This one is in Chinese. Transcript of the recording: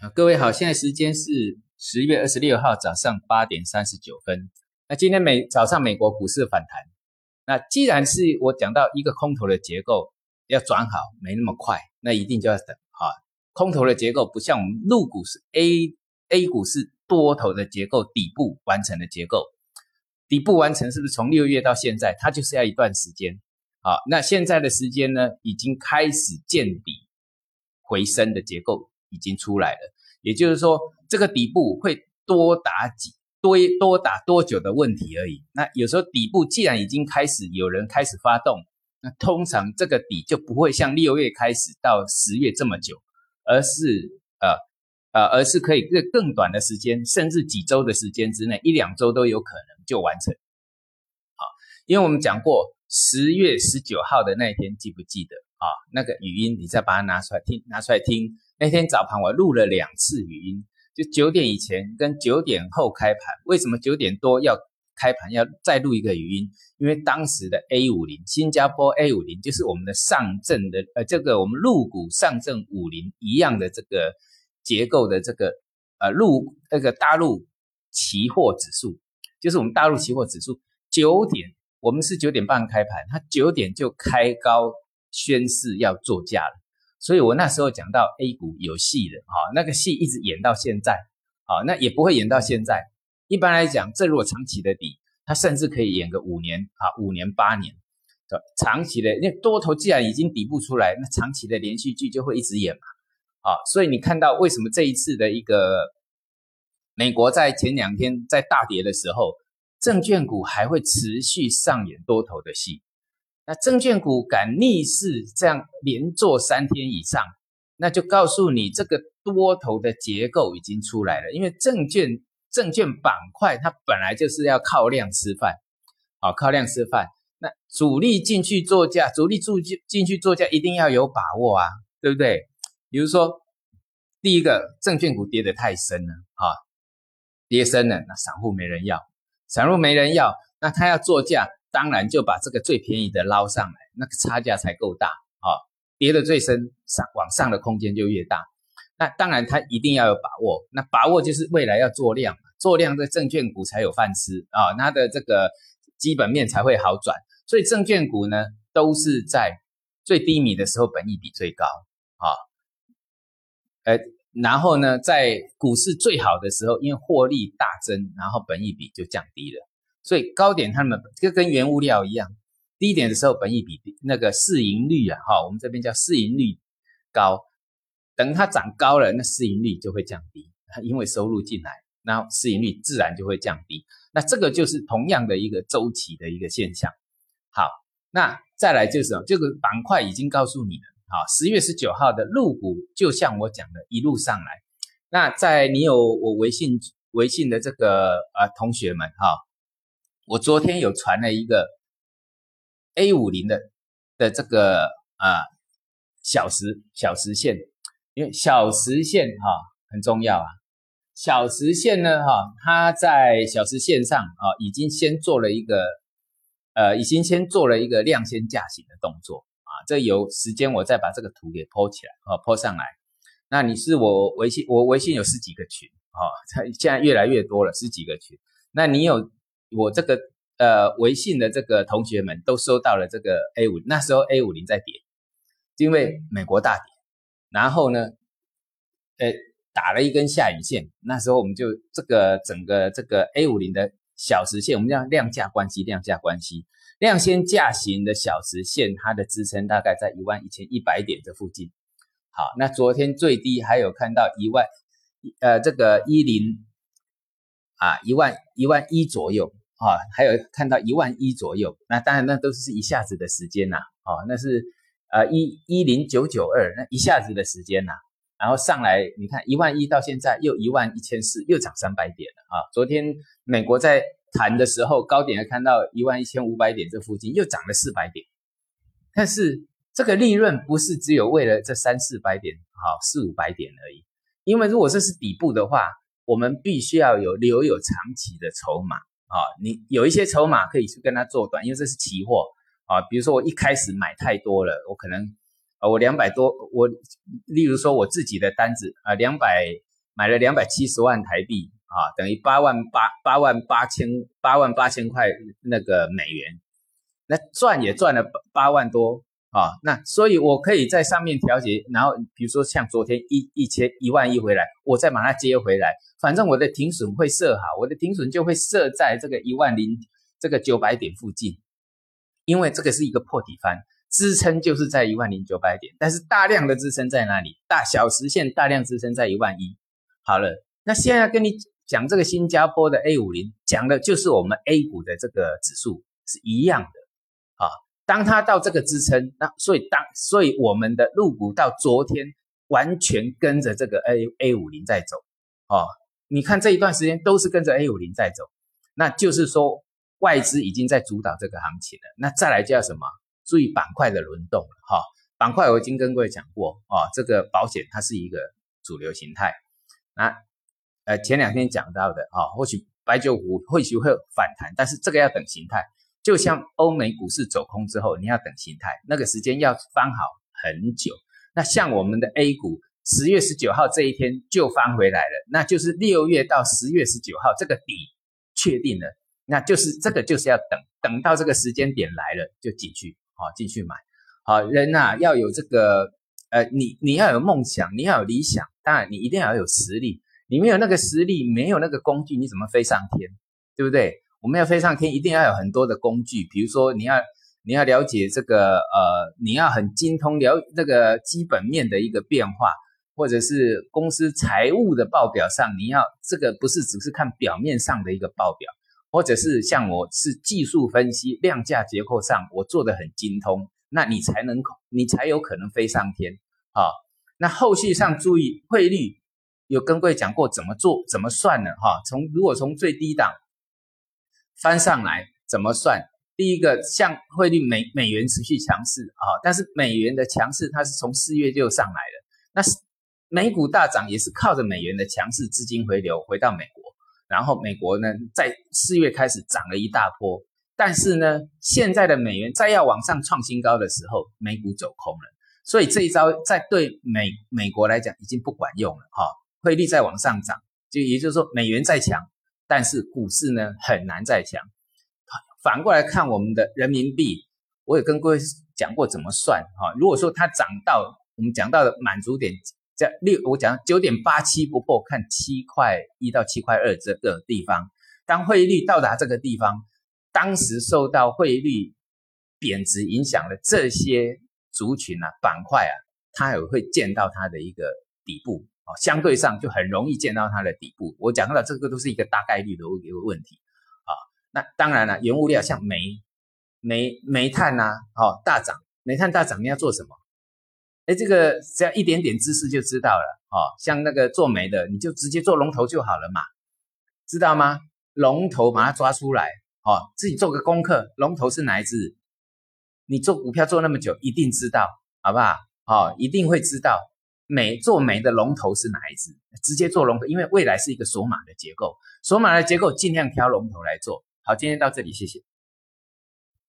啊，各位好，现在时间是十月二十六号早上八点三十九分。那今天美早上美国股市反弹，那既然是我讲到一个空头的结构要转好，没那么快，那一定就要等啊。空头的结构不像我们陆股是 A A 股是多头的结构，底部完成的结构，底部完成是不是从六月到现在，它就是要一段时间。好，那现在的时间呢，已经开始见底回升的结构。已经出来了，也就是说，这个底部会多打几多多打多久的问题而已。那有时候底部既然已经开始有人开始发动，那通常这个底就不会像六月开始到十月这么久，而是呃呃，而是可以更更短的时间，甚至几周的时间之内，一两周都有可能就完成。好，因为我们讲过十月十九号的那一天，记不记得啊？那个语音，你再把它拿出来听，拿出来听。那天早盘我录了两次语音，就九点以前跟九点后开盘。为什么九点多要开盘要再录一个语音？因为当时的 A 五零，新加坡 A 五零就是我们的上证的呃这个我们陆股上证五零一样的这个结构的这个呃陆那个大陆期货指数，就是我们大陆期货指数九点我们是九点半开盘，它九点就开高宣誓要做价了。所以我那时候讲到 A 股有戏的，哈，那个戏一直演到现在，啊，那也不会演到现在。一般来讲，这如果长期的底，它甚至可以演个五年，啊，五年八年，长期的，那多头既然已经底部出来，那长期的连续剧就会一直演嘛，啊，所以你看到为什么这一次的一个美国在前两天在大跌的时候，证券股还会持续上演多头的戏。那证券股敢逆势这样连做三天以上，那就告诉你这个多头的结构已经出来了。因为证券证券板块它本来就是要靠量吃饭，好靠量吃饭。那主力进去做价，主力注进进去做价一定要有把握啊，对不对？比如说第一个证券股跌得太深了，啊，跌深了，那散户没人要，散户没人要，那他要做价。当然就把这个最便宜的捞上来，那个差价才够大啊！跌的最深，上往上的空间就越大。那当然他一定要有把握，那把握就是未来要做量，做量的证券股才有饭吃啊，它的这个基本面才会好转。所以证券股呢，都是在最低迷的时候，本益比最高啊。呃，然后呢，在股市最好的时候，因为获利大增，然后本益比就降低了。所以高点，他们就跟原物料一样，低点的时候，本益比那个市盈率啊，哈，我们这边叫市盈率高，等它涨高了，那市盈率就会降低，因为收入进来，那市盈率自然就会降低。那这个就是同样的一个周期的一个现象。好，那再来就是这个板块已经告诉你了，好，十月十九号的入股，就像我讲的，一路上来。那在你有我微信微信的这个呃同学们，哈。我昨天有传了一个 A 五零的的这个啊小时小时线，因为小时线哈很重要啊。小时线呢哈，它在小时线上啊已经先做了一个呃，已经先做了一个量先价行的动作啊。这有时间我再把这个图给剖起来啊，剖上来。那你是我微信，我微信有十几个群啊，现在越来越多了，十几个群。那你有？我这个呃微信的这个同学们都收到了这个 A 五，那时候 A 五零在跌，因为美国大跌，然后呢，呃打了一根下影线，那时候我们就这个整个这个 A 五零的小时线，我们叫量价关系，量价关系，量先价型的小时线，它的支撑大概在一万一千一百点这附近。好，那昨天最低还有看到一万，呃这个一零。啊，一万一万一左右啊，还有看到一万一左右，那当然那都是一下子的时间呐，哦，那是呃一一零九九二，那一下子的时间呐，然后上来你看一万一到现在又一万一千四，又涨三百点了啊！昨天美国在谈的时候，高点看到一万一千五百点这附近又涨了四百点，但是这个利润不是只有为了这三四百点，好四五百点而已，因为如果这是底部的话。我们必须要有留有长期的筹码啊！你有一些筹码可以去跟他做短，因为这是期货啊。比如说我一开始买太多了，我可能啊我两百多，我例如说我自己的单子啊两百买了两百七十万台币啊，等于八万八八万八千八万八千块那个美元，那赚也赚了八八万多啊，那所以我可以在上面调节，然后比如说像昨天一一千一万一回来，我再把它接回来，反正我的停损会设好，我的停损就会设在这个一万零这个九百点附近，因为这个是一个破底翻。支撑就是在一万零九百点，但是大量的支撑在哪里？大小时线大量支撑在一万一。好了，那现在跟你讲这个新加坡的 A 五零，讲的就是我们 A 股的这个指数是一样的啊。当它到这个支撑，那所以当所以我们的入股到昨天完全跟着这个 A A 五零在走啊。你看这一段时间都是跟着 A 五零在走，那就是说外资已经在主导这个行情了。那再来叫什么？注意板块的轮动了哈，板块我已经跟各位讲过啊，这个保险它是一个主流形态。那呃前两天讲到的啊，或许白酒股或许会反弹，但是这个要等形态。就像欧美股市走空之后，你要等形态，那个时间要翻好很久。那像我们的 A 股，十月十九号这一天就翻回来了，那就是六月到十月十九号这个底确定了，那就是这个就是要等，等到这个时间点来了就进去。好，进去买。好人呐，要有这个，呃，你你要有梦想，你要有理想，当然你一定要有实力。你没有那个实力，没有那个工具，你怎么飞上天？对不对？我们要飞上天，一定要有很多的工具。比如说，你要你要了解这个，呃，你要很精通了那个基本面的一个变化，或者是公司财务的报表上，你要这个不是只是看表面上的一个报表。或者是像我是技术分析量价结构上我做的很精通，那你才能你才有可能飞上天啊。那后续上注意汇率，有跟各位讲过怎么做怎么算呢？哈，从如果从最低档翻上来怎么算？第一个像汇率美美元持续强势啊，但是美元的强势它是从四月就上来了，那是美股大涨也是靠着美元的强势资金回流回到美国。然后美国呢，在四月开始涨了一大波，但是呢，现在的美元再要往上创新高的时候，美股走空了，所以这一招在对美美国来讲已经不管用了哈，汇率再往上涨，就也就是说美元再强，但是股市呢很难再强。反过来看我们的人民币，我也跟各位讲过怎么算哈，如果说它涨到我们讲到的满足点。这六，我讲九点八七不破，看七块一到七块二这个地方。当汇率到达这个地方，当时受到汇率贬值影响的这些族群啊、板块啊，它也会见到它的一个底部哦，相对上就很容易见到它的底部。我讲到这个都是一个大概率的一个问题啊。那当然了，原物料像煤、煤、煤炭呐，哦大涨，煤炭大涨，你要做什么？哎，这个只要一点点知识就知道了哦。像那个做煤的，你就直接做龙头就好了嘛，知道吗？龙头把它抓出来哦，自己做个功课，龙头是哪一只？你做股票做那么久，一定知道，好不好？哦，一定会知道美做美的龙头是哪一只，直接做龙头，因为未来是一个锁码的结构，锁码的结构尽量挑龙头来做。好，今天到这里，谢谢。